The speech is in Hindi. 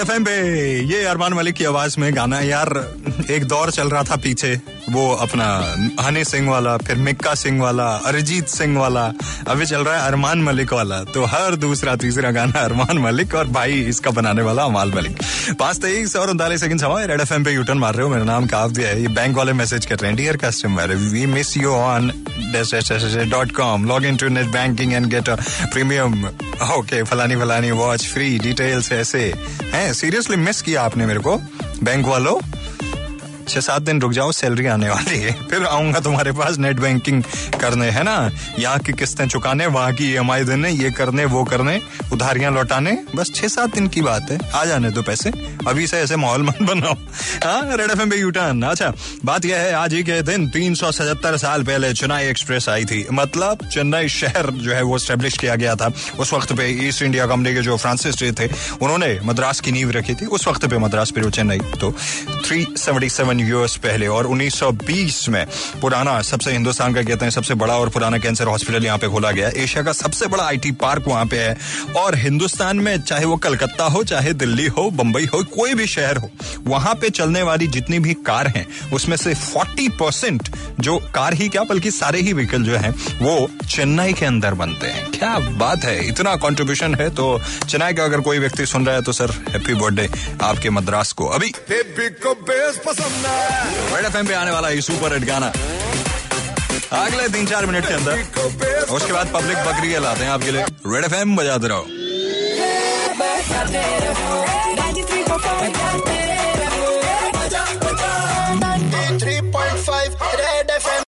एफ़ एम पे। ये अरमान मलिक की आवाज़ में गाना यार। एक दौर चल रहा था पीछे, वो अपना हनी सिंह वाला, फिर मिक्का सिंह वाला, अरिजीत सिंह वाला, अभी चल रहा है अरमान मलिक वाला तो हर दूसरा, तीसरा गाना अरमान मलिक और भाई इसका बनाने वाला अमाल मलिक। पाँच तेईस और उनतालीस सेकंड समय रेड एफ़ पे यूटर्न मार रहे हो, मेरा नाम काफ दिया है। ये बैंक वाले मैसेज कर रहे हैं dear customer we miss you on dot com log in to net banking and get premium okay फलानी फलानी वॉच फ्री डिटेल्स ऐसे। हैं सीरियसली मिस किया आपने मेरे को? बैंक वालों छह सात दिन रुक जाओ सैलरी आने वाली है। फिर आऊँगा तुम्हारे पास नेट बैंकिंग करने, है ना? यहाँ की किस्तें चुकाने, वहाँ की ई देने, ये करने, वो करने, उधारियाँ लौटाने, बस छह सात दिन की बात है। आ जाने दो पैसे। अभी से ऐसे माहौल मत बनाओ। हाँ Red F M U turn अच्छा बात यह है, आज ही के दिन तीन सौ सतहत्तर साल पहले चेन्नई एक्सप्रेस आई थी। मतलब चेन्नई शहर जो है, वो स्टेब्लिश किया गया था। उस वक्त पे ईस्ट इंडिया कंपनी के जो फ्रांसिस थे, उन्होंने मद्रास की नींव रखी थी। उस वक्त पे मद्रास पे चेन्नई। तो थ्री सेवेंटी सेवन यूएस पहले और 1920 में पुराना, सबसे हिंदुस्तान का कहते हैं सबसे बड़ा और पुराना कैंसर हॉस्पिटल यहाँ पे खोला गया। एशिया का सबसे बड़ा आईटी पार्क वहाँ पे है और हिंदुस्तान में चाहे वो कलकत्ता हो, चाहे दिल्ली हो, बंबई हो, कोई भी शहर हो, वहाँ पे चलने वाली जितनी भी कार हैं, उसमें से 40 परसेंट जो कार ही क्या, बल्कि सारे ही व्हीकल जो हैं, वो चेन्नई के अंदर बनते हैं। क्या बात है, इतना कॉन्ट्रीब्यूशन है तो चेन्नई का अगर कोई व्यक्ति सुन रहा है तो सर हैप्पी बर्थडे आपके मद्रास को। अभी को बेस पसंद है। रेड एफएम पे आने वाला ये सुपर हिट गाना। अगले तीन चार मिनट के अंदर उसके बाद पब्लिक बकरी लाते हैं आपके लिए। रेड एफ़ एम बजाते रहो।